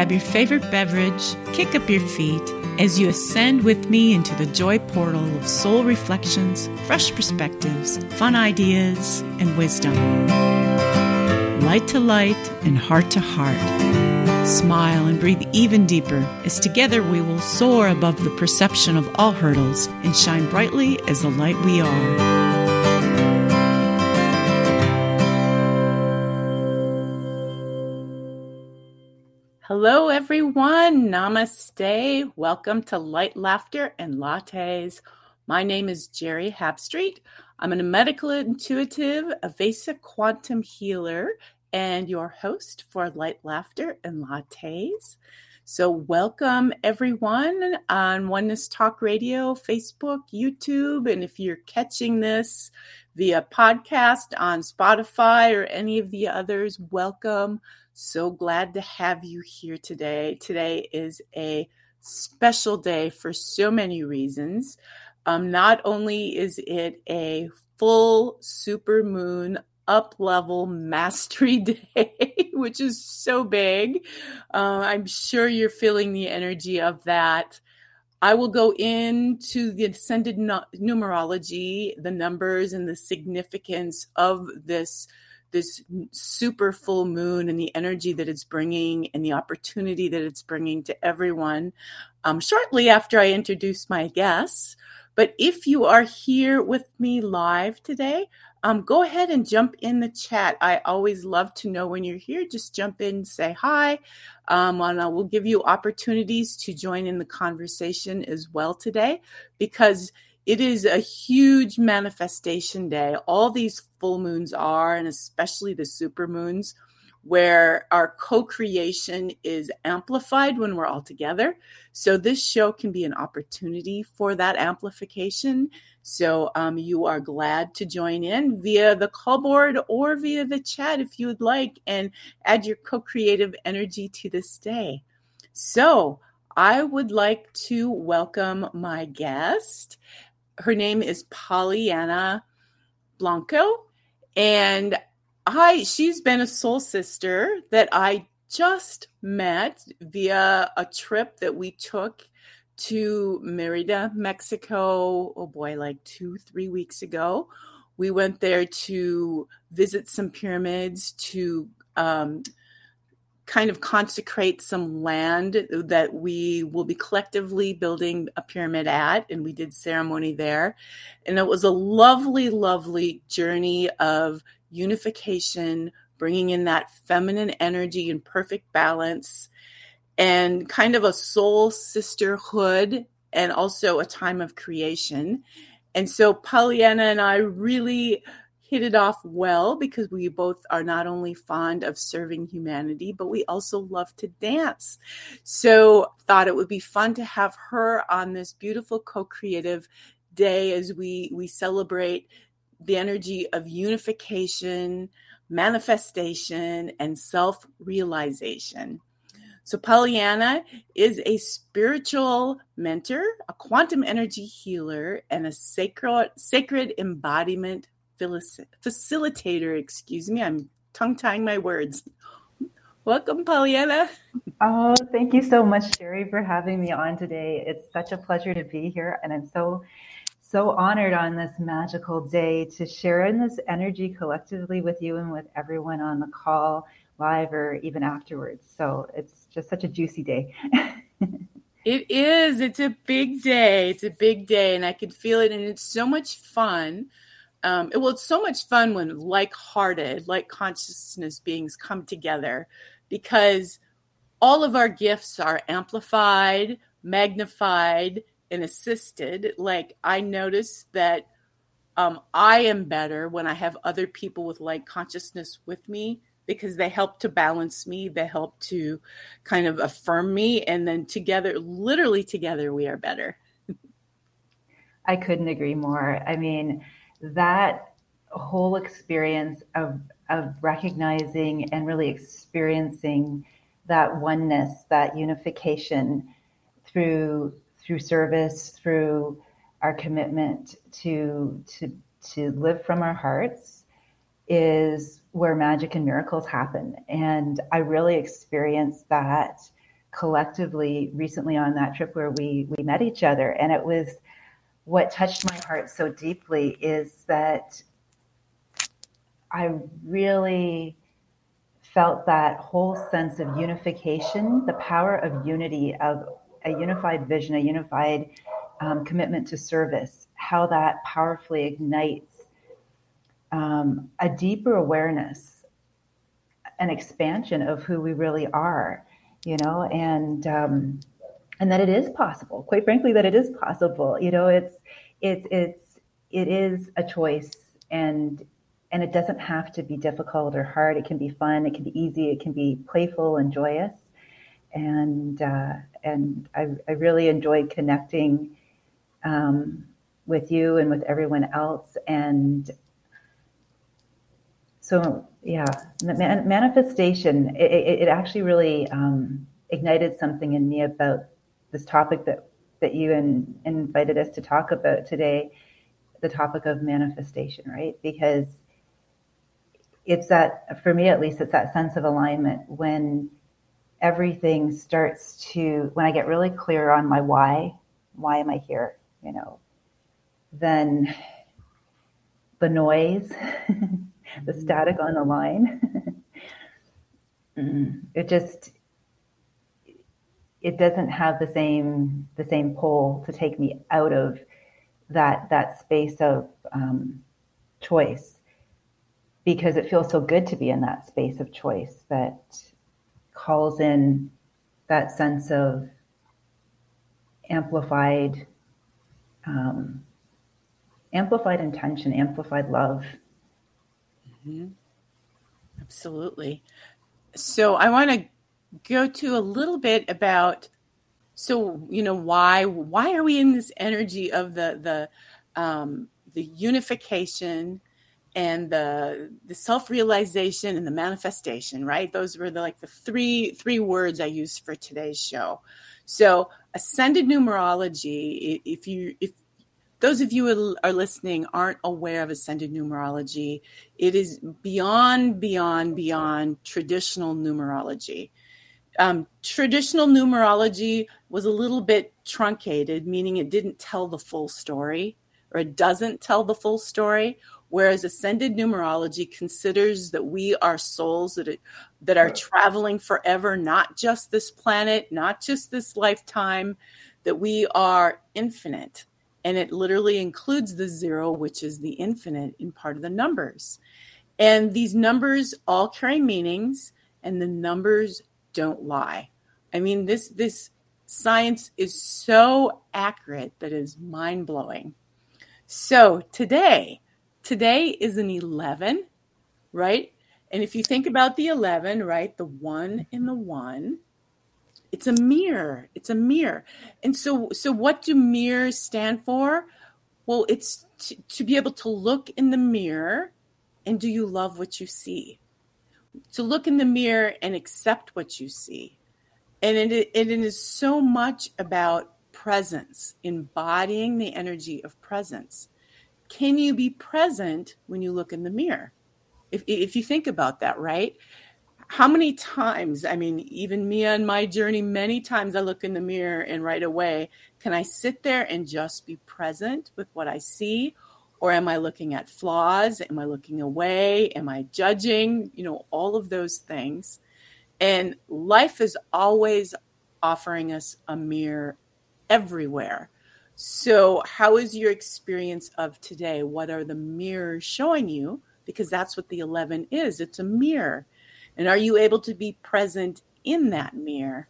grab your favorite beverage, kick up your feet as you ascend with me into the joy portal of soul reflections, fresh perspectives, fun ideas, and wisdom. Light to light and heart to heart. Smile and breathe even deeper as together we will soar above the perception of all hurdles and shine brightly as the light we are. Hello, everyone. Namaste. Welcome to Light, Laughter, and Lattes. My name is Sherry Habstreet. I'm a medical intuitive, a Avesa quantum healer, and your host for Light, Laughter, and Lattes. So, welcome everyone on Oneness Talk Radio, Facebook, YouTube, and if you're catching this via podcast on Spotify or any of the others, welcome. So glad to have you here today. Today is a special day for so many reasons. Um, not only is it a full super moon up level mastery day, which is so big. Uh, I'm sure you're feeling the energy of that. I will go into the ascended numerology, the numbers, and the significance of this this super full moon and the energy that it's bringing and the opportunity that it's bringing to everyone um, shortly after I introduce my guests. But if you are here with me live today, um, go ahead and jump in the chat. I always love to know when you're here. Just jump in, say hi, um, and I will give you opportunities to join in the conversation as well today because it is a huge manifestation day. All these full moons are, and especially the super moons, where our co creation is amplified when we're all together. So, this show can be an opportunity for that amplification. So, um, you are glad to join in via the call board or via the chat if you would like and add your co creative energy to this day. So, I would like to welcome my guest her name is Pollyanna Blanco, and I she's been a soul sister that I just met via a trip that we took to Merida, Mexico. Oh boy, like two, three weeks ago. We went there to visit some pyramids, to um, kind of consecrate some land that we will be collectively building a pyramid at. And we did ceremony there. And it was a lovely, lovely journey of unification, bringing in that feminine energy and perfect balance, and kind of a soul sisterhood, and also a time of creation. And so Pollyanna and I really hit it off well because we both are not only fond of serving humanity, but we also love to dance. So thought it would be fun to have her on this beautiful co-creative day as we we celebrate the energy of unification, manifestation, and self-realization. So, Pollyanna is a spiritual mentor, a quantum energy healer, and a sacred, sacred embodiment facilitator. Excuse me, I'm tongue tying my words. Welcome, Pollyanna. Oh, thank you so much, Sherry, for having me on today. It's such a pleasure to be here, and I'm so, so honored on this magical day to share in this energy collectively with you and with everyone on the call, live or even afterwards. So it's just such a juicy day. it is. It's a big day. It's a big day, and I can feel it, and it's so much fun um, it, well, it's so much fun when like-hearted, like consciousness beings come together because all of our gifts are amplified, magnified, and assisted. Like I notice that um, I am better when I have other people with like consciousness with me because they help to balance me, they help to kind of affirm me, and then together, literally together, we are better. I couldn't agree more. I mean, that whole experience of of recognizing and really experiencing that oneness, that unification through through service, through our commitment to to to live from our hearts is where magic and miracles happen. And I really experienced that collectively recently on that trip where we we met each other and it was what touched my heart so deeply is that I really felt that whole sense of unification, the power of unity, of a unified vision, a unified um, commitment to service, how that powerfully ignites um, a deeper awareness, an expansion of who we really are, you know, and um, and that it is possible. Quite frankly, that it is possible. You know, it's it's it's it is a choice, and and it doesn't have to be difficult or hard. It can be fun. It can be easy. It can be playful and joyous. And uh, and I, I really enjoyed connecting um, with you and with everyone else. And so yeah, man- manifestation. It, it, it, actually really um, ignited something in me about this topic that that you in, invited us to talk about today. The topic of manifestation, right? Because it's that for me at least it's that sense of alignment when everything starts to when i get really clear on my why why am i here you know then the noise the mm-hmm. static on the line it just it doesn't have the same the same pull to take me out of that that space of um, choice because it feels so good to be in that space of choice that calls in that sense of amplified um, amplified intention amplified love mm-hmm. absolutely so i want to go to a little bit about so you know why why are we in this energy of the the um, the unification and the the self-realization and the manifestation right? Those were the like the three three words i used for today's show. So ascended numerology if you if those of you who are listening aren't aware of ascended numerology it is beyond beyond beyond traditional numerology um, traditional numerology was a little bit truncated meaning it didn't tell the full story or it doesn't tell the full story whereas ascended numerology considers that we are souls that, it, that are traveling forever, not just this planet, not just this lifetime, that we are infinite. And it literally includes the zero, which is the infinite in part of the numbers. And these numbers all carry meanings, and the numbers don't lie. I mean, this this science is so accurate that is mind blowing. So today, today is an 11, right? And if you think about the 11, right, the one in the one, it's a mirror. It's a mirror. And so so what do mirrors stand for? Well, it's to, to be able to look in the mirror and do you love what you see? To look in the mirror and accept what you see. And it, it is so much about presence, embodying the energy of presence can you be present when you look in the mirror? If, if you think about that, right? How many times, I mean, even me on my journey, many times I look in the mirror and right away, can I sit there and just be present with what I see? Or am I looking at flaws? Am I looking away? Am I judging? You know, all of those things. And life is always offering us a mirror everywhere. So, how is your experience of today? What are the mirrors showing you? Because that's what the 11 is it's a mirror. And are you able to be present in that mirror?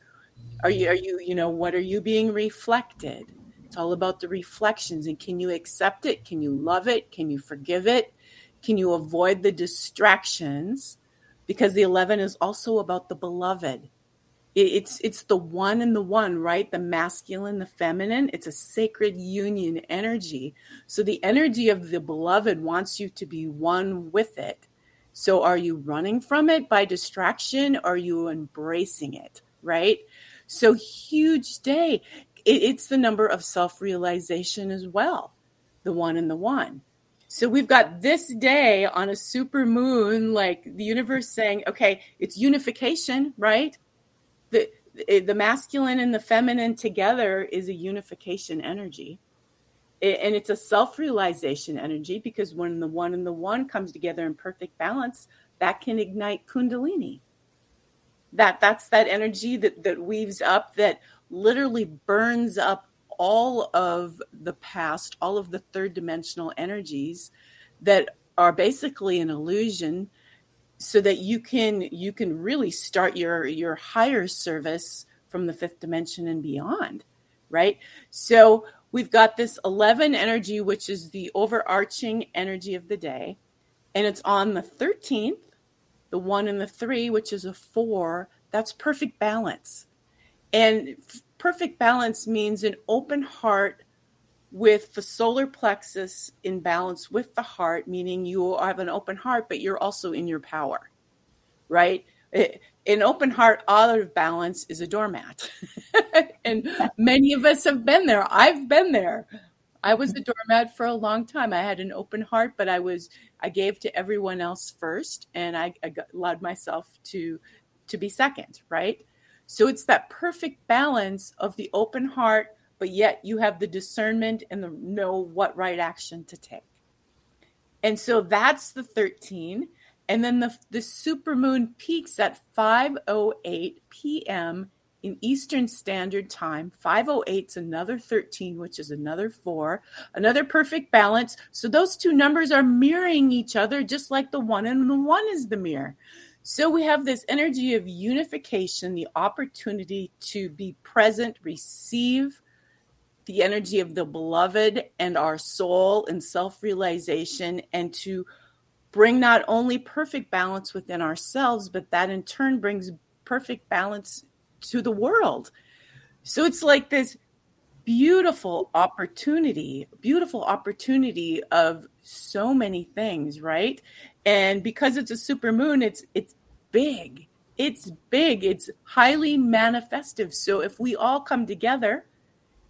Are you, are you, you know, what are you being reflected? It's all about the reflections. And can you accept it? Can you love it? Can you forgive it? Can you avoid the distractions? Because the 11 is also about the beloved it's it's the one and the one right the masculine the feminine it's a sacred union energy so the energy of the beloved wants you to be one with it so are you running from it by distraction or are you embracing it right so huge day it, it's the number of self-realization as well. The one and the one. So we've got this day on a super moon like the universe saying okay it's unification right? The the masculine and the feminine together is a unification energy. And it's a self-realization energy because when the one and the one comes together in perfect balance that can ignite kundalini. That that's that energy that that weaves up that literally burns up all of the past all of the third dimensional energies that are basically an illusion so that you can you can really start your your higher service from the fifth dimension and beyond right? So we've got this 11 energy which is the overarching energy of the day and it's on the 13th the 1 and the 3 which is a 4 that's perfect balance and perfect balance means an open heart with the solar plexus in balance with the heart, meaning you have an open heart, but you're also in your power, right? Eh, an open heart out of balance is a doormat. and many of us have been there. I've been there. I was a doormat for a long time. I had an open heart, but I was I gave to everyone else first, and I, I allowed myself to to be second, right? So it's that perfect balance of the open heart but yet you have the discernment and the know what right action to take. And so that's the 13. And then the, the supermoon peaks at 5.08 p.m. in Eastern Standard Time. 5.08 is another 13, which is another 4, another perfect balance. So those two numbers are mirroring each other, just like the 1 and the 1 is the mirror. So we have this energy of unification, the opportunity to be present, receive, the energy of the beloved and our soul and self realization, and to bring not only perfect balance within ourselves, but that in turn brings perfect balance to the world. So it's like this beautiful opportunity, beautiful opportunity of so many things, right? And because it's a super moon, it's it's big. It's big. It's highly manifestive. So if we all come together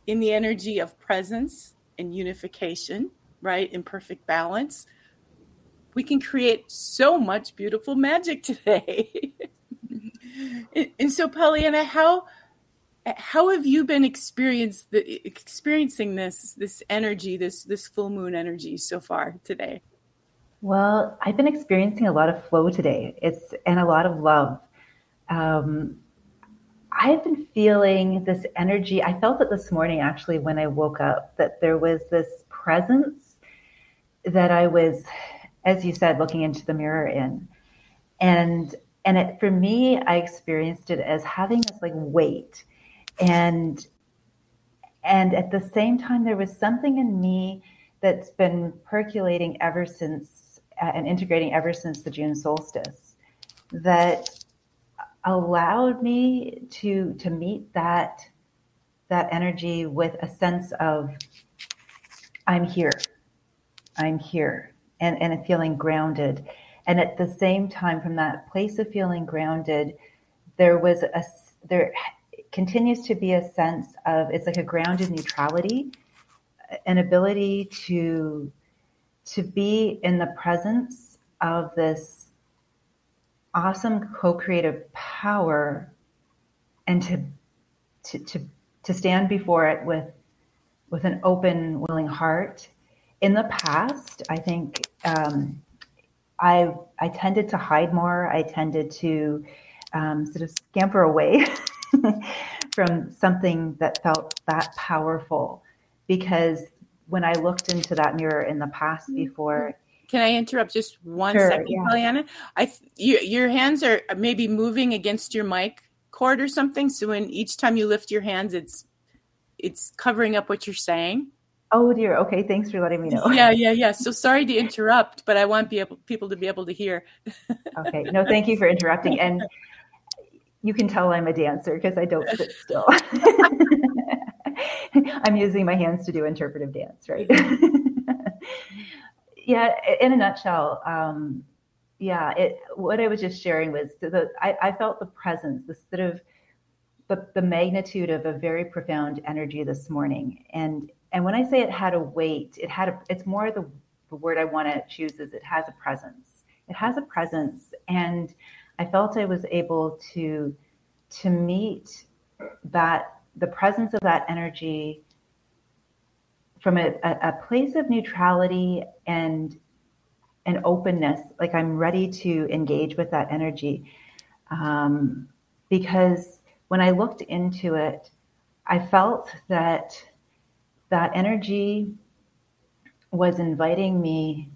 in the energy of presence and unification, right, in perfect balance, we can create so much beautiful magic today. and so, Pollyanna, how how have you been experiencing this this energy, this this full moon energy so far today? Well, I've been experiencing a lot of flow today. It's and a lot of love. Um, I've been feeling this energy. I felt it this morning actually when I woke up that there was this presence that I was, as you said, looking into the mirror in. And and it for me, I experienced it as having this like weight. And and at the same time, there was something in me that's been percolating ever since and integrating ever since the June solstice that allowed me to to meet that that energy with a sense of I'm here. I'm here and, and feeling grounded. And at the same time, from that place of feeling grounded, there was a there continues to be a sense of it's like a grounded neutrality, an ability to to be in the presence of this awesome co-creative power and to to to, to stand before it with with an open willing heart. In the past i think um, i i tended to hide more. I tended to um, sort of scamper away from something that felt that powerful because when i looked into that mirror in the past mm-hmm. before can I interrupt just one sure, second, yeah. Pollyanna? I you, your hands are maybe moving against your mic cord or something. So when each time you lift your hands, it's it's covering up what you're saying. Oh dear. Okay, thanks for letting me know. Yeah, yeah, yeah. So sorry to interrupt, but I want be able, people to be able to hear. okay. No, thank you for interrupting. And you can tell I'm a dancer because I don't sit still. I'm using my hands to do interpretive dance, right? yeah, in a nutshell, um, yeah, it, what I was just sharing was the, I, I felt the presence, the sort of the, the magnitude of a very profound energy this morning. And and when I say it had a weight, it had a, it's more the, the word I want to choose is it has a presence. It has a presence. And I felt I was able to to meet that the presence of that energy from a, a, place of neutrality and an openness, like I'm ready to engage with that energy. Um, because when I looked into it, I felt that that energy was inviting me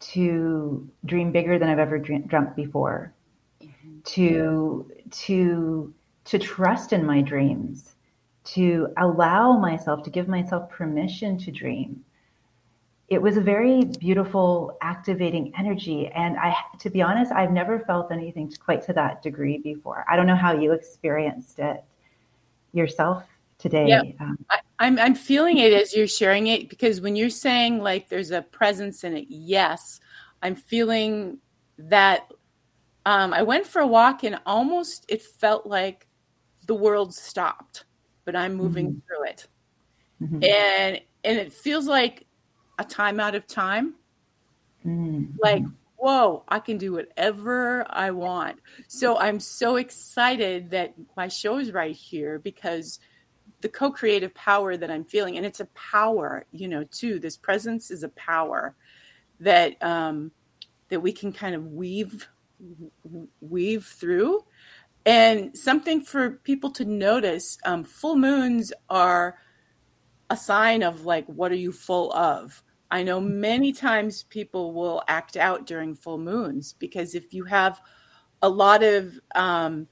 to dream bigger than I've ever dreamt before, mm-hmm. to to to trust in my dreams, to allow myself to give myself permission to dream. It was a very beautiful, activating energy, and I, to be honest, I've never felt anything quite to that degree before. I don't know how you experienced it yourself today. Yeah. Um, I, I'm I'm feeling it as you're sharing it because when you're saying like there's a presence in it, yes, I'm feeling that. Um, I went for a walk and almost it felt like the world stopped, but I'm moving mm-hmm. through it. Mm-hmm. And and it feels like a time out of time. Mm-hmm. Like, whoa, I can do whatever I want. So I'm so excited that my show is right here because the co-creative power that I'm feeling, and it's a power, you know, too. This presence is a power that um, that we can kind of weave weave through and something for people to notice um, full moons are a sign of like, what are you full of? I know many times people will act out during full moons because if you have a lot of um,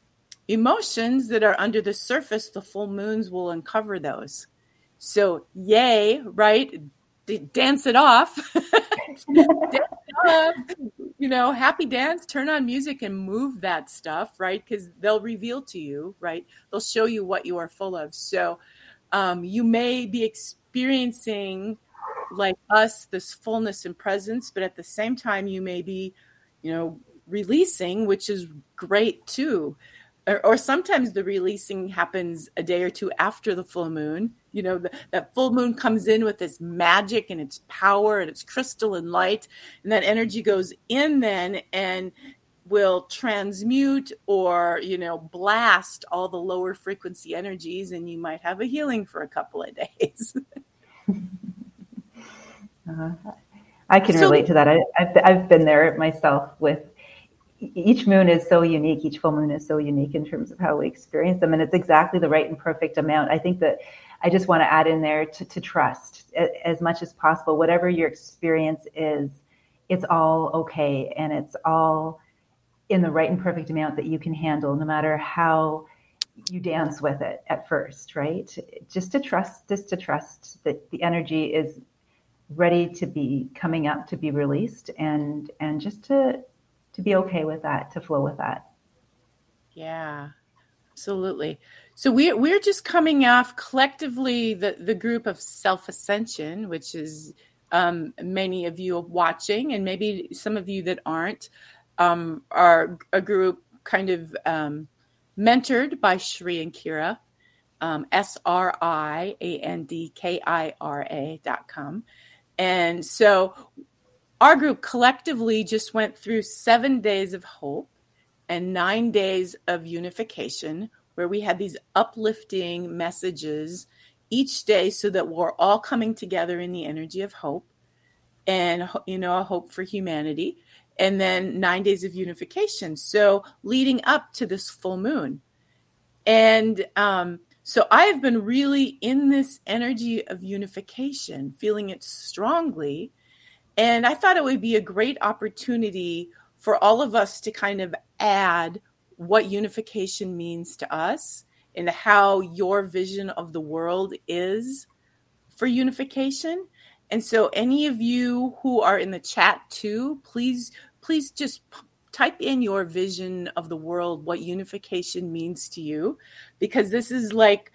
emotions that are under the surface, the full moons will uncover those. So, yay, right? D- dance it off. dance it off you know, happy dance, turn on music and move that stuff, right? Because they'll reveal to you, right? They'll show you what you are full of. So um, you may be experiencing, like us, this fullness and presence, but at the same time, you may be, you know, releasing, which is great too or, or, sometimes the releasing happens a day or two after the full moon. You know, the, that full moon comes in with its magic and its power and its crystal and light, and that energy goes in then and will transmute or you know blast all the lower frequency energies. And you might have a healing for a couple of days. Uh, i can so, relate to that. I, have I've been there myself with each moon is so unique. Each full moon is so unique in terms of how we experience them, and it's exactly the right and perfect amount. I think that I just want to add in there to, to trust as much as possible. Whatever your experience is, it's all okay, and it's all in the right and perfect amount that you can handle, no matter how you dance with it at first. Right? Just to trust, just to trust that the energy is ready to be coming up to be released, and and just to to be okay with that, to flow with that. Yeah, absolutely. So we're we're just coming off collectively the the group of self ascension, which is um, many of you watching, and maybe some of you that aren't, um, are a group kind of um, mentored by Sri and Kira, um, S R I A N D K I R A dot com. And so our group collectively just went through seven days of hope and nine days of unification, where we had these uplifting messages each day so that we're all coming together in the energy of hope and, you know, a hope for humanity. And then nine days of unification. So leading up to this full moon. And um, so I have been really in this energy of unification, feeling it strongly and I thought it would be a great opportunity for all of us to kind of add what unification means to us and how your vision of the world is for unification. And so any of you who are in the chat too, please please just type in your vision of the world what unification means to you because this is like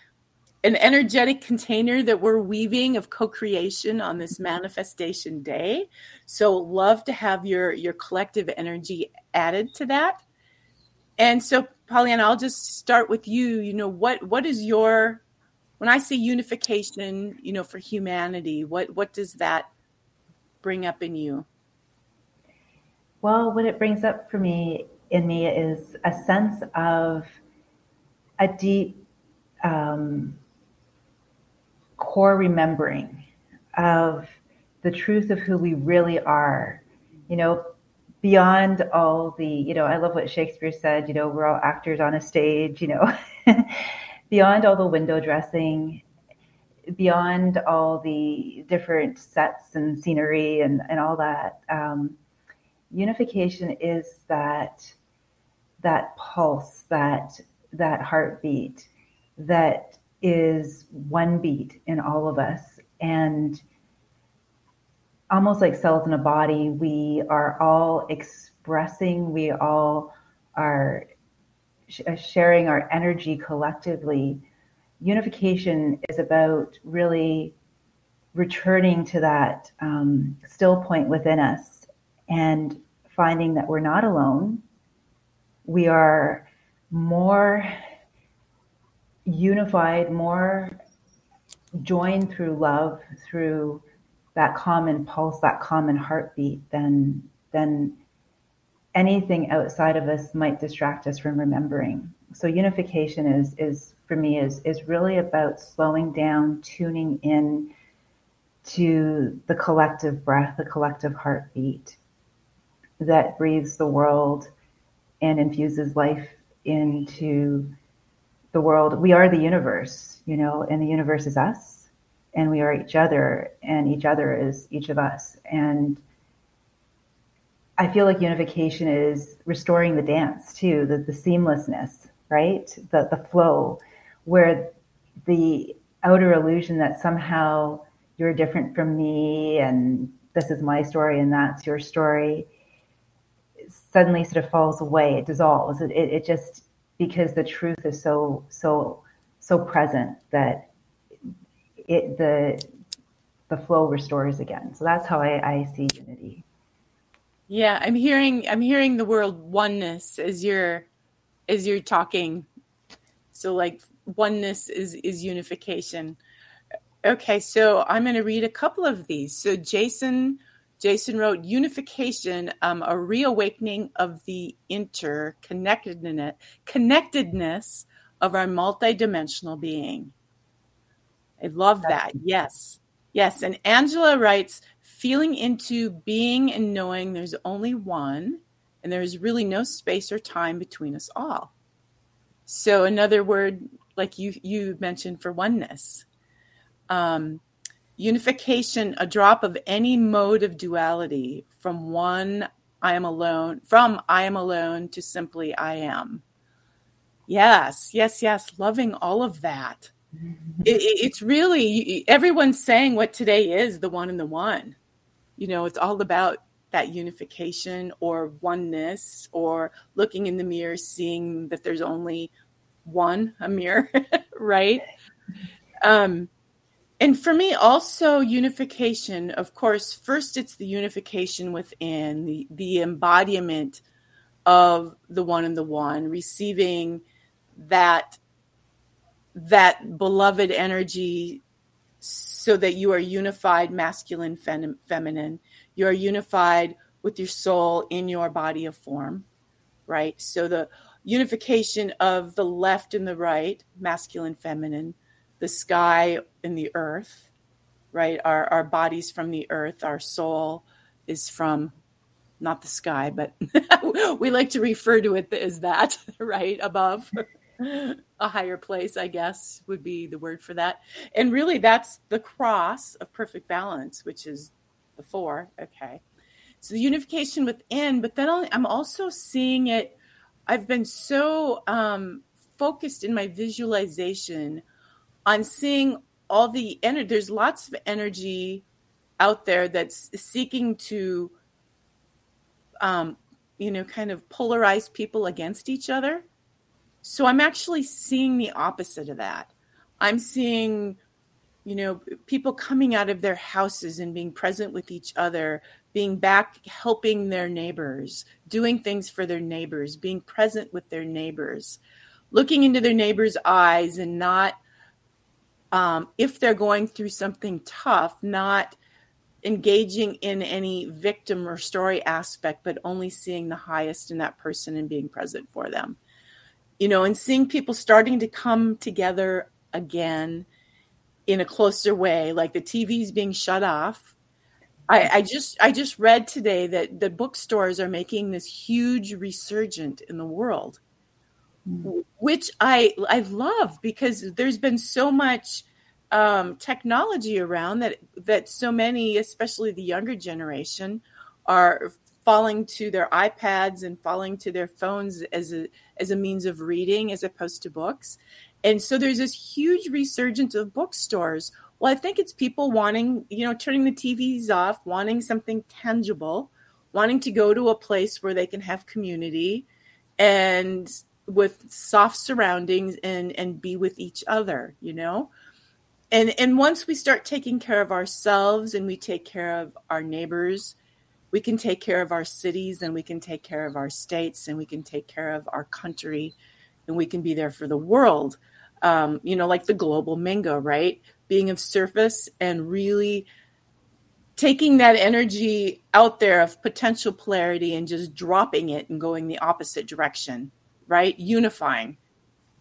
an energetic container that we're weaving of co-creation on this manifestation day so love to have your your collective energy added to that and so pollyanna i'll just start with you you know what what is your when i say unification you know for humanity what what does that bring up in you well what it brings up for me in me is a sense of a deep um, core remembering of the truth of who we really are. You know, beyond all the, you know, I love what Shakespeare said, you know, we're all actors on a stage, you know, beyond all the window dressing, beyond all the different sets and scenery and, and all that, um, unification is that that pulse, that that heartbeat that is one beat in all of us. And almost like cells in a body, we are all expressing, we all are sh- uh, sharing our energy collectively. Unification is about really returning to that um, still point within us and finding that we're not alone. We are more unified, more joined through love, through that common pulse, that common heartbeat, then then anything outside of us might distract us from remembering. So unification is is for me is is really about slowing down, tuning in to the collective breath, the collective heartbeat that breathes the world and infuses life into the world. We are the universe, you know, and the universe is us and we are each other, and each other is each of us. And I feel like unification is restoring the dance too, the, the seamlessness, right? The the flow, where the outer illusion that somehow you're different from me and this is my story and that's your story suddenly sort of falls away it dissolves it, it, it just because the truth is so so so present that it the the flow restores again. So that's how I, I see unity. Yeah, I'm hearing I'm hearing the word oneness as you're as you're talking. So like oneness is is unification. Okay, so I'm going to read a couple of these. So Jason Jason wrote unification, um, a reawakening of the interconnectedness connectedness of our multidimensional being. I love that. Yes. Yes. And Angela writes feeling into being and knowing there's only one and there's really no space or time between us all. So another word like you you mentioned for oneness. Um, unification, a drop of any mode of duality from one I am alone, from I am alone to simply I am. Yes, yes, yes, loving all of that it, it's really everyone's saying what today is the one and the one. You know, it's all about that unification or oneness or looking in the mirror, seeing that there's only one, a mirror, right? Um, and for me, also unification, of course, first it's the unification within, the, the embodiment of the one and the one, receiving that that beloved energy so that you are unified masculine fem- feminine. You are unified with your soul in your body of form right? So the unification of the left and the right masculine feminine the sky and the earth right? Our our bodies from the earth our soul is from not the sky but we like to refer to it as that right? Above a higher place, I guess would be the word for that. And really, that's the cross of perfect balance, which is the four. Okay. So the unification within, but then I'm also seeing it. I've been so um, focused in my visualization on seeing all the energy. There's lots of energy out there that's seeking to, um, you know, kind of polarize people against each other so I'm actually seeing the opposite of that. I'm seeing, you know, people coming out of their houses and being present with each other, being back helping their neighbors, doing things for their neighbors, being present with their neighbors, looking into their neighbors' eyes and not, um, if they're going through something tough, not engaging in any victim or story aspect, but only seeing the highest in that person and being present for them you know, and seeing people starting to come together again in a closer way, like the TV's being shut off. I, I just I just read today that the bookstores are making this huge resurgent in the world, which I I love because there's been so much um, technology around that that so many, especially the younger generation, are falling to their iPads and falling to their phones as a as a means of reading as opposed to books. And so there's this huge resurgence of bookstores. Well, I think it's people wanting, you know, turning the TVs off, wanting something tangible, wanting to go to a place where they can have community and with soft surroundings and and be with each other, you know? And and once we start taking care of ourselves and we take care of our neighbors, we can take care of our cities and we can take care of our states and we can take care of our country and we can be there for the world um, you know, like the global mingo, right? Being of service and really taking that energy out there of potential polarity and just dropping it and going the opposite direction, right? Unifying,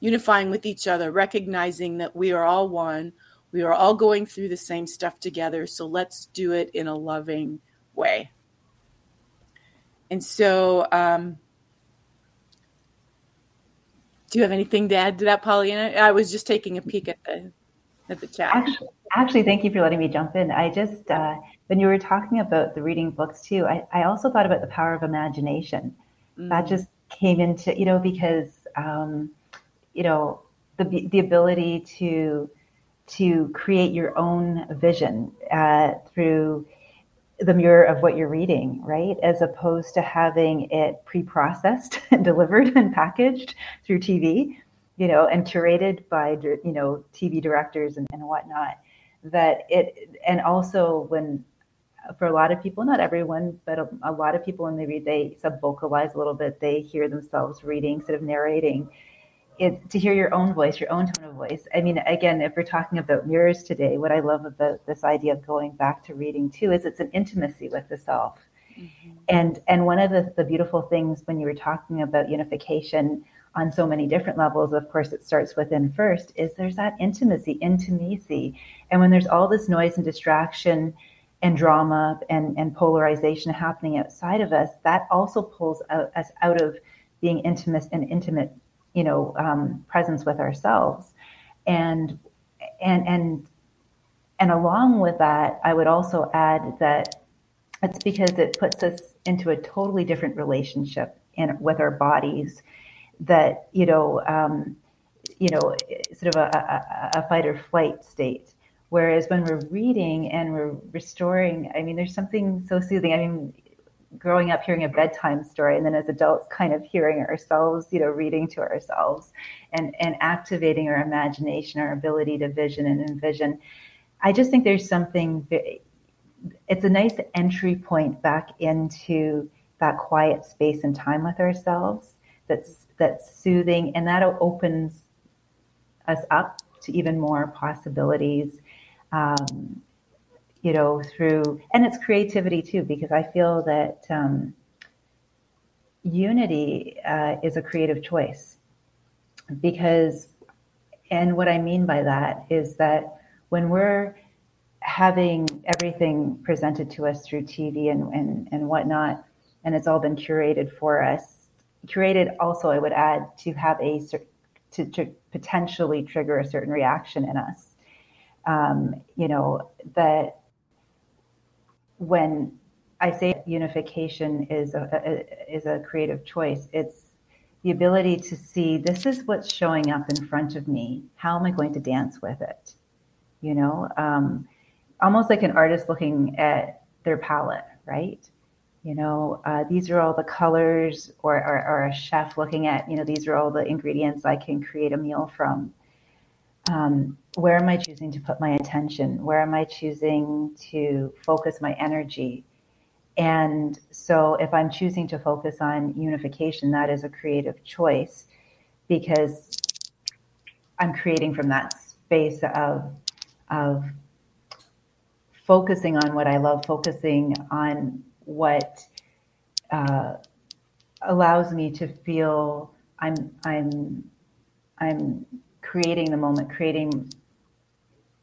unifying with each other, recognizing that we are all one. We are all going through the same stuff together. So let's do it in a loving way. And so, um, do you have anything to add to that, Pollyanna? I was just taking a peek at the at the chat. Actually, actually thank you for letting me jump in. I just uh, when you were talking about the reading books too, I, I also thought about the power of imagination. Mm. That just came into you know because um, you know the the ability to to create your own vision uh, through the mirror of what you're reading, right? As opposed to having it pre-processed and delivered and packaged through TV, you know, and curated by, you know, TV directors and, and whatnot. That it, and also when, for a lot of people, not everyone, but a, a lot of people when they read, they sub vocalize a little bit. They hear themselves reading, sort of narrating it, to hear your own voice, your own tone of voice. I mean, again, if we're talking about mirrors today, what I love about this idea of going back to reading too is it's an intimacy with the self. Mm-hmm. And and one of the, the beautiful things when you were talking about unification on so many different levels, of course, it starts within first, is there's that intimacy, intimacy. And when there's all this noise and distraction and drama and, and polarization happening outside of us, that also pulls out, us out of being intimate and intimate you know um, presence with ourselves. And and and and along with that i would also add that it's because it puts us into a totally different relationship in with our bodies that you know um, you know sort of a, a, a fight or flight state. Whereas when we're reading and we're restoring i mean there's something so soothing. I mean growing up hearing a bedtime story and then as adults kind of hearing ourselves you know reading to ourselves and and activating our imagination our ability to vision and envision i just think there's something it's a nice entry point back into that quiet space and time with ourselves that's that's soothing and that opens us up to even more possibilities um, you know, through, and it's creativity too, because I feel that um, unity uh, is a creative choice. Because, and what I mean by that is that when we're having everything presented to us through TV and, and, and whatnot, and it's all been curated for us, curated also, I would add, to have a, to, to potentially trigger a certain reaction in us. Um, you know, that when I say unification is a, a, is a creative choice, it's the ability to see this is what's showing up in front of me. How am I going to dance with it? You know, um, almost like an artist looking at their palette, right? You know, uh, these are all the colors, or, or, or, a chef looking at, you know, these are all the ingredients I can create a meal from um, where am I choosing to put my attention? Where am I choosing to focus my energy? And so, if I'm choosing to focus on unification, that is a creative choice because I'm creating from that space of, of focusing on what I love, focusing on what uh, allows me to feel I'm I'm I'm creating the moment, creating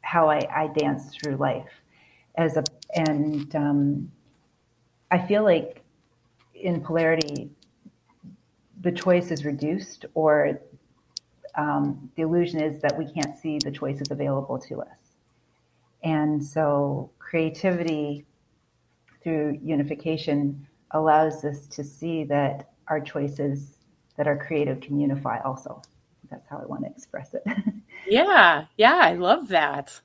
how I, I dance through life as a and um, I feel like in polarity the choice is reduced or um, the illusion is that we can't see the choices available to us. And so creativity through unification allows us to see that our choices that are creative can unify also. That's how I want to express it. yeah, yeah, I love that.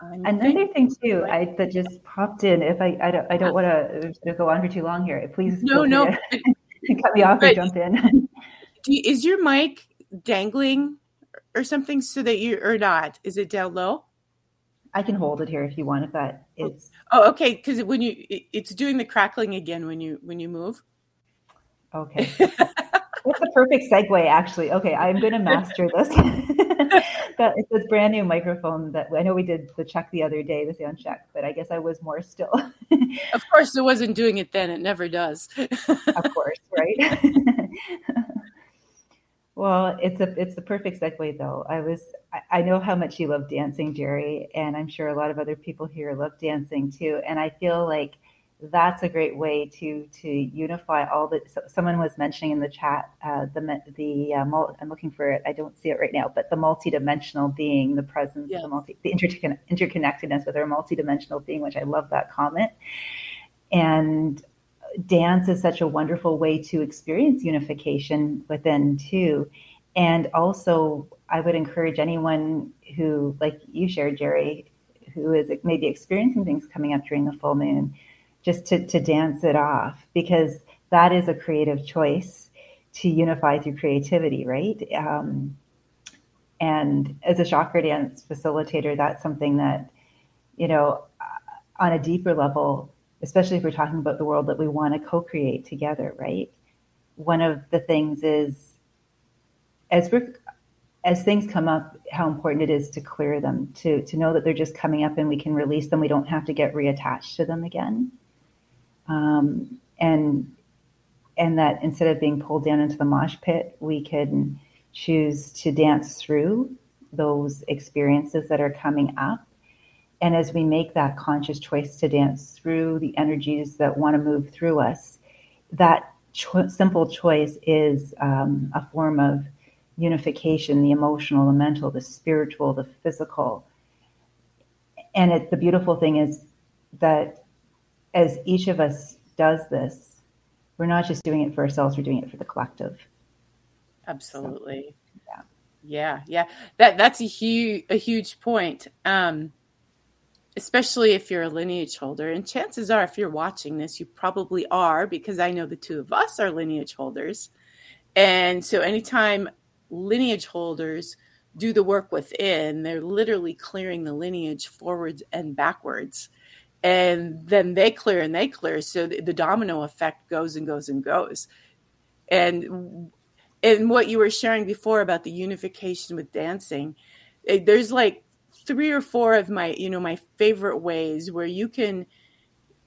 I'm Another thing too, I that just popped in. If I, I don't, I don't uh-huh. want to uh, go on for too long here. Please, no, no, cut me off or jump in. is your mic dangling or something so that you or not? Is it down low? I can hold it here if you want. If that oh, is. Oh, okay. Because when you, it's doing the crackling again when you when you move. Okay. That's the perfect segue, actually. Okay, I'm going to master this. that it's this brand new microphone that I know we did the check the other day, the sound check, but I guess I was more still. of course, it wasn't doing it then. It never does. of course, right? well, it's a it's the perfect segue though. I was I, I know how much you love dancing, Sherry, and I'm sure a lot of other people here love dancing too. And I feel like that's a great way to to unify all the. So someone was mentioning in the chat uh, the the uh, I'm looking for it. I don't see it right now, but the multidimensional being, the presence, yes. the multi, the intercon- interconnectedness with our multidimensional being, which I love that comment. And dance is such a wonderful way to experience unification within too. And also, I would encourage anyone who, like you shared, Sherry, who is maybe experiencing things coming up during the full moon just to, to dance it off because that is a creative choice to unify through creativity, right? Um, and as a chakra dance facilitator, that's something that, you know, on a deeper level, especially if we're talking about the world that we want to co create together, right? One of the things is as we're as things come up, how important it is to clear them, to to know that they're just coming up and we can release them. We don't have to get reattached to them again um, and and that instead of being pulled down into the mosh pit, we can choose to dance through those experiences that are coming up. And as we make that conscious choice to dance through the energies that want to move through us, that cho- simple choice is um, a form of unification the emotional, the mental, the spiritual, the physical. And it, the beautiful thing is that as each of us does this, we're not just doing it for ourselves, we're doing it for the collective. Absolutely. So, yeah. Yeah, yeah. That that's a huge a huge point. Um especially if you're a lineage holder and chances are if you're watching this you probably are because I know the two of us are lineage holders. And so anytime lineage holders do the work within, they're literally clearing the lineage forwards and backwards and then they clear and they clear so the, the, domino effect goes and goes and goes. And and what you were sharing before about the unification with dancing eh, there's like three or four of my you know my favorite ways where you can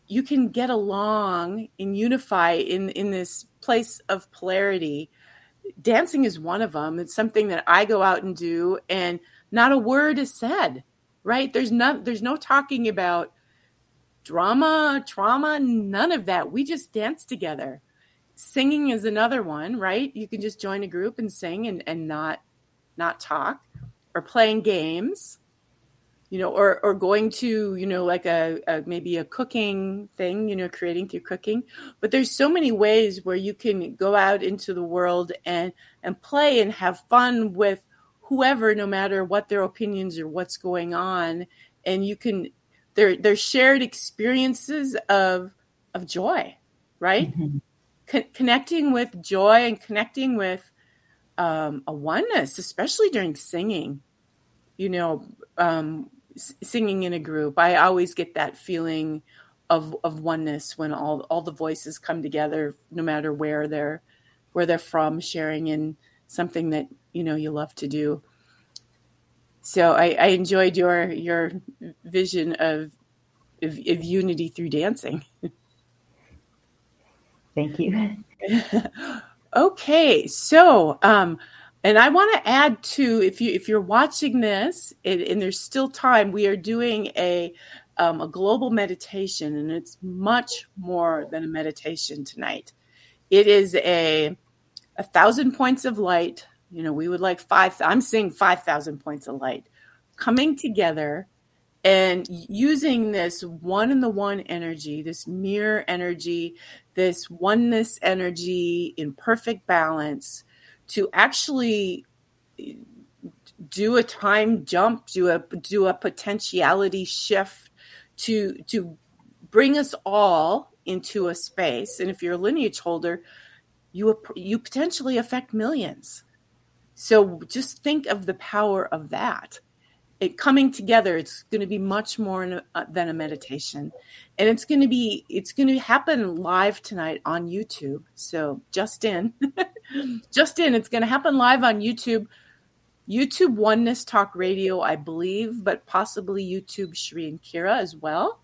you can get along and unify in in this place of polarity. Dancing is one of them it's something that i go out and do and not a word is said right? There's not there's no talking about drama, trauma, none of that. We just dance together. Singing is another one, right? You can just join a group and sing and, and not not talk or playing games you know or or going to you know like a, a, maybe a cooking thing you know creating through cooking but there's so many ways where you can go out into the world and and play and have fun with whoever no matter what their opinions or what's going on and you can they're they're shared experiences of of joy, right? Mm-hmm. Co- connecting with joy and connecting with um, a oneness, especially during singing. You know, um, s- singing in a group, I always get that feeling of of oneness when all all the voices come together, no matter where they're where they're from, sharing in something that you know you love to do so I, I enjoyed your your vision of, of, of unity through dancing. Thank you. okay, so um, And I want to add to if you if you're watching this and, and there's still time, we are doing a um, a global meditation, and it's much more than a meditation tonight. It is a a thousand points of light. You know, we would like five. I'm seeing five thousand points of light coming together and using this one in the one energy, this mirror energy, this oneness energy in perfect balance to actually do a time jump, do a do a potentiality shift to to bring us all into a space. And if you're a lineage holder, you you potentially affect millions. So just think of the power of that. It coming together it's going to be much more uh, than a meditation. And it's going to be it's going to happen live tonight on youtube. So just in just in it's going to happen live on youtube. Youtube oneness talk radio i believe but possibly youtube shri and kira as well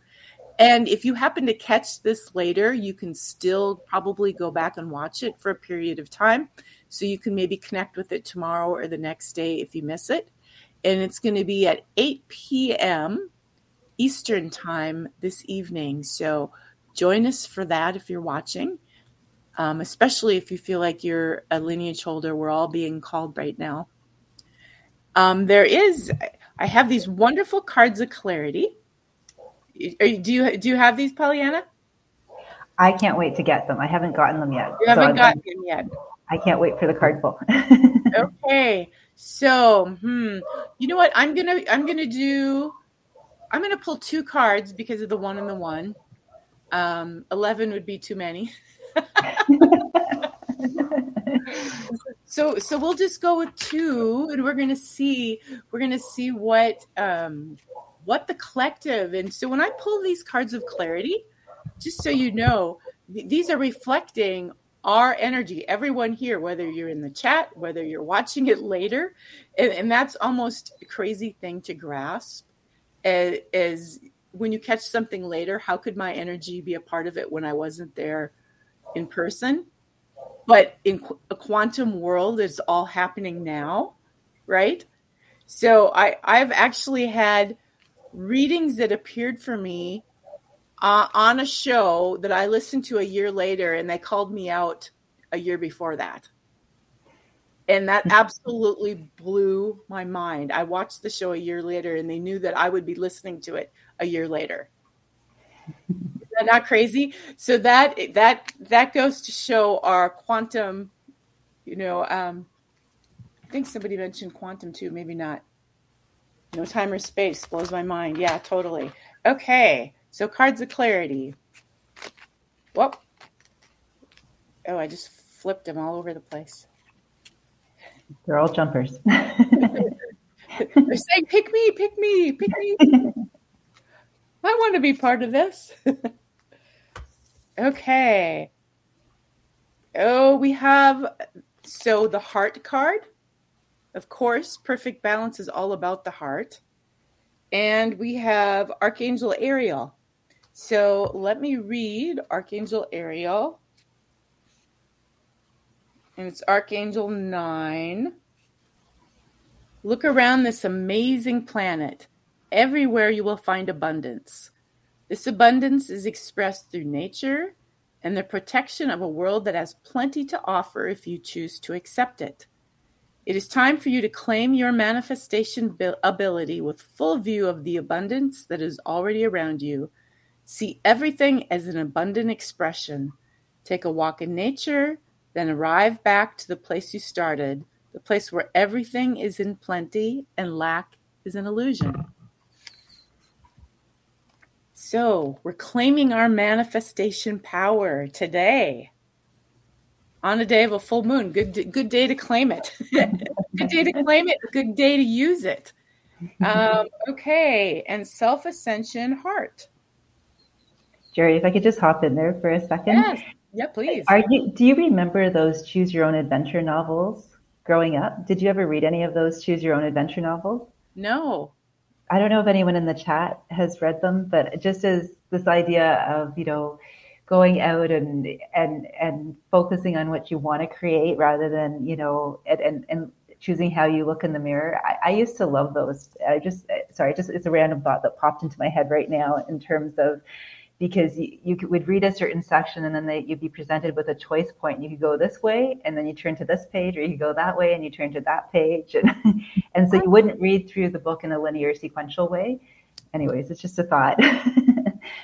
and if you happen to catch this later you can still probably go back and watch it for a period of time so you can maybe connect with it tomorrow or the next day if you miss it and it's going to be at 8 p.m. Eastern Time this evening. So join us for that if you're watching, um, especially if you feel like you're a lineage holder. We're all being called right now. Um, there is, I have these wonderful cards of clarity. You, do you do you have these, Pollyanna? I can't wait to get them. I haven't gotten them yet. You haven't so gotten them yet. I can't wait for the card pull. okay. So, hmm, you know what? I'm gonna I'm gonna do I'm gonna pull two cards because of the one and the one. Um, Eleven would be too many. so so we'll just go with two, and we're gonna see we're gonna see what um, what the collective. And so when I pull these cards of clarity, just so you know, th- these are reflecting our energy, everyone here, whether you're in the chat, whether you're watching it later, and, and that's almost a crazy thing to grasp. Is when you catch something later, how could my energy be a part of it when I wasn't there in person? But in a quantum world, it's all happening now, right? So I, I've actually had readings that appeared for me uh, on a show that I listened to a year later, and they called me out a year before that. And that absolutely blew my mind. I watched the show a year later, and they knew that I would be listening to it a year later. Is that not crazy? So that that that goes to show our quantum. You know, um, I think somebody mentioned quantum too. Maybe not. No time or space blows my mind. Yeah, totally. Okay. So cards of clarity. Whoop. Oh, I just flipped them all over the place. They're all jumpers. They're saying, pick me, pick me, pick me. I want to be part of this. okay. Oh, we have so the heart card. Of course, perfect balance is all about the heart. And we have Archangel Ariel. So let me read Archangel Ariel. And it's Archangel 9. Look around this amazing planet. Everywhere you will find abundance. This abundance is expressed through nature and the protection of a world that has plenty to offer if you choose to accept it. It is time for you to claim your manifestation ability with full view of the abundance that is already around you See everything as an abundant expression. Take a walk in nature, then arrive back to the place you started, the place where everything is in plenty and lack is an illusion. So, we're claiming our manifestation power today on a day of a full moon. Good, good day to claim it. good day to claim it. Good day to use it. Um, okay, and self ascension heart. Sherry, if I could just hop in there for a second. Yes. Yeah, please. Are you, do you remember those choose your own adventure novels growing up? Did you ever read any of those choose your own adventure novels? No. I don't know if anyone in the chat has read them, but just as this idea of, you know, going out and and and focusing on what you want to create rather than, you know, and and, and choosing how you look in the mirror. I, I, used to love those. I just sorry, just it's a random thought that popped into my head right now in terms of because you, you would read a certain section and then they, you'd be presented with a choice point. You could go this way and then you turn to this page, or you go that way and you turn to that page, and and so you wouldn't read through the book in a linear sequential way. Anyways, it's just a thought.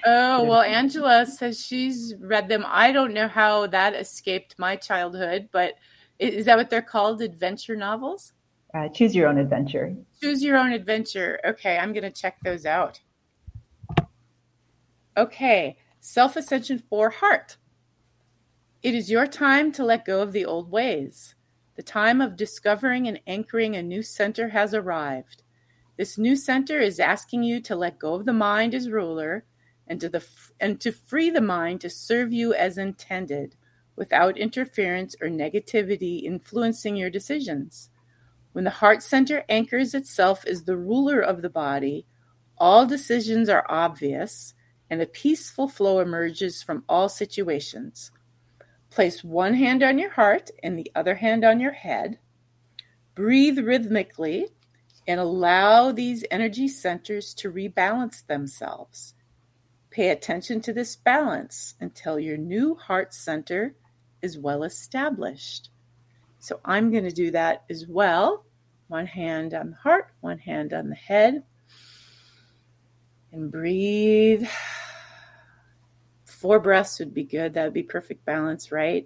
oh well, Angela says she's read them. I don't know how that escaped my childhood, but is that what they're called? Adventure novels? Uh, choose your own adventure. Choose your own adventure. Okay, I'm going to check those out. Okay, self ascension for heart. It is your time to let go of the old ways. The time of discovering and anchoring a new center has arrived. This new center is asking you to let go of the mind as ruler and to the and to free the mind to serve you as intended without interference or negativity influencing your decisions. When the heart center anchors itself as the ruler of the body, all decisions are obvious and a peaceful flow emerges from all situations. Place one hand on your heart and the other hand on your head. Breathe rhythmically and allow these energy centers to rebalance themselves. Pay attention to this balance until your new heart center is well established. So I'm going to do that as well. One hand on the heart, one hand on the head. And breathe four breaths would be good. That would be perfect balance, right?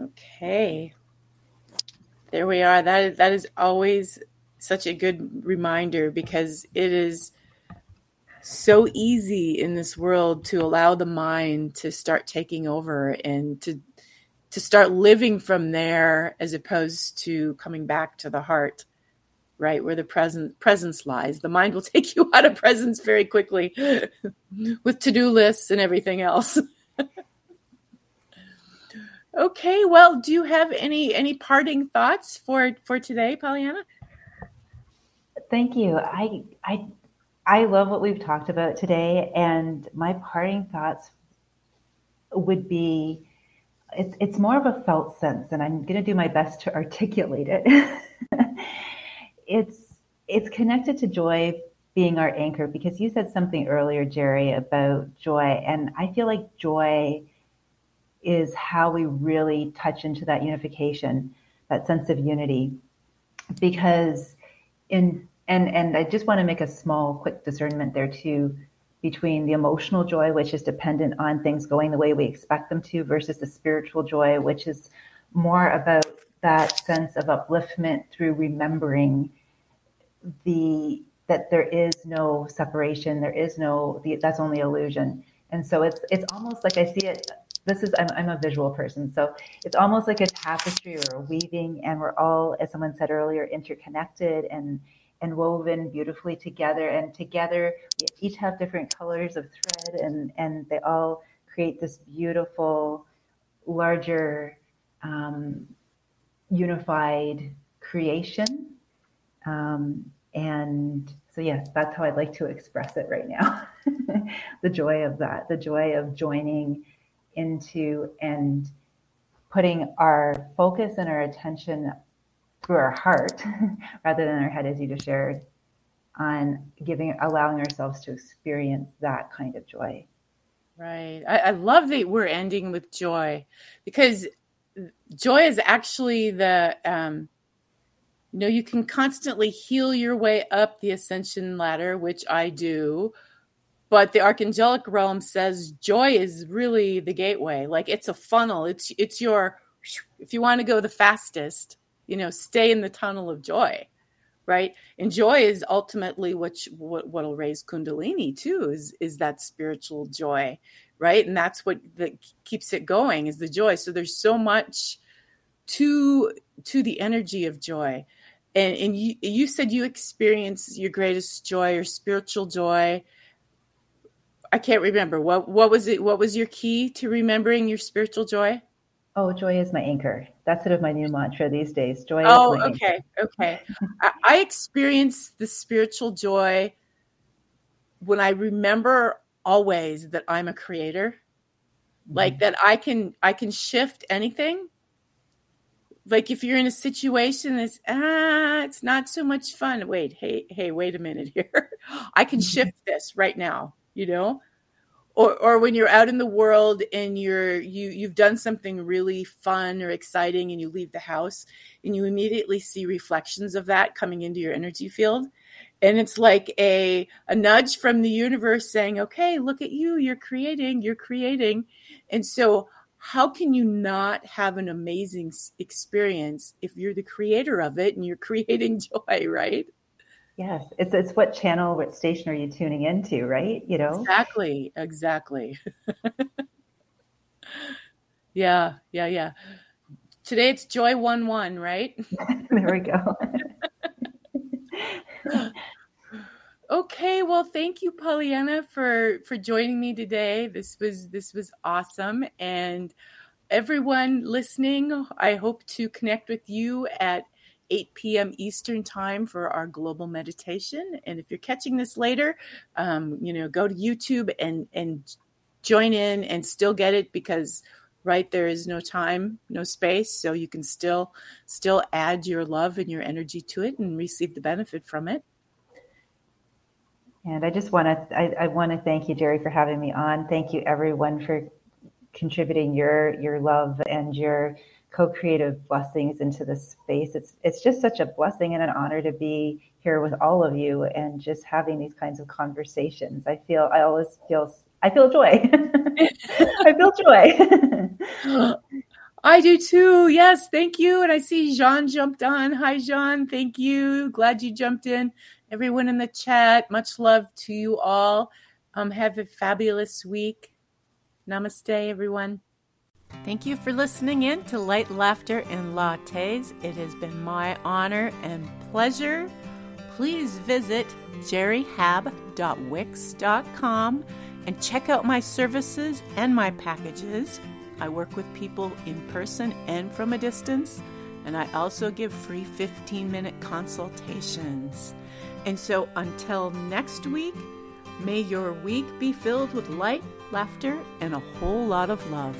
Okay. There we are. That is, that is always such a good reminder because it is so easy in this world to allow the mind to start taking over and to to start living from there as opposed to coming back to the heart right where the present presence lies. The mind will take you out of presence very quickly with to-do lists and everything else. Okay well do you have any any parting thoughts for for today pollyanna thank you. I i i love what we've talked about today and my parting thoughts would be it's it's more of a felt sense and i'm going to do my best to articulate it. It's it's connected to joy being our anchor because you said something earlier, Sherry, about joy, and I feel like joy is how we really touch into that unification, that sense of unity, because in and and I just want to make a small, quick discernment there too between the emotional joy, which is dependent on things going the way we expect them to, versus the spiritual joy, which is more about that sense of upliftment through remembering the that there is no separation there is no the, that's only illusion. And so it's it's almost like i see it this is I'm, I'm a visual person so it's almost like a tapestry or a weaving and we're all as someone said earlier interconnected and and woven beautifully together and together we each have different colors of thread and and they all create this beautiful larger um, unified creation. Um, and so, yes, that's how I'd like to express it right now. the joy of that, the joy of joining into and putting our focus and our attention through our heart rather than our head, as you just shared, on giving, allowing ourselves to experience that kind of joy. Right. I, I love that we're ending with joy because joy is actually the um, you know you can constantly heal your way up the ascension ladder which i do but the archangelic realm says joy is really the gateway like it's a funnel it's it's your if you want to go the fastest you know stay in the tunnel of joy right? And joy is ultimately what what what'll raise kundalini too is is that spiritual joy right? And that's what that keeps it going is the joy. So there's so much to to the energy of joy. And and you you said you experience your greatest joy or spiritual joy. I can't remember. What what was it what was your key to remembering your spiritual joy oh joy is my anchor that's sort of my new mantra these days joy oh okay anchor. okay I, I experience the spiritual joy when i remember always that I'm a creator like that I can I can shift anything. Like if you're in a situation that's ah, it's not so much fun. Wait, hey, hey, wait a minute here. I can mm-hmm. shift this right now, you know? Or or when you're out in the world and you're you you've done something really fun or exciting and you leave the house and you immediately see reflections of that coming into your energy field. And it's like a a nudge from the universe saying okay look at you. You're creating. You're creating. And so how can you not have an amazing experience if you're the creator of it and you're creating joy right yes it's it's what channel what station are you tuning into right you know? Exactly exactly. Yeah yeah yeah. Today it's joy one one right? There we go. Okay, well, thank you, Pollyanna, for for joining me today. This was this was awesome, and everyone listening, I hope to connect with you at 8 p.m. Eastern time for our global meditation. And if you're catching this later, um, you know, go to YouTube and and join in and still get it because right there is no time no space so you can still still add your love and your energy to it and receive the benefit from it and i just want to I, I want to thank you sherry for having me on thank you everyone for contributing your your love and your co-creative blessings into this space it's it's just such a blessing and an honor to be here with all of you and just having these kinds of conversations i feel i always feel I feel joy. I feel joy. I do too. Yes, thank you. And I see Jean jumped on. Hi, Jean. Thank you. Glad you jumped in. Everyone in the chat, much love to you all. Um, have a fabulous week. Namaste, everyone. Thank you for listening in to Light Laughter and Lattes. It has been my honor and pleasure. Please visit jerryhab.wix.com and check out my services and my packages. I work with people in person and from a distance, and I also give free 15 minute consultations. And so until next week, may your week be filled with light, laughter, and a whole lot of love.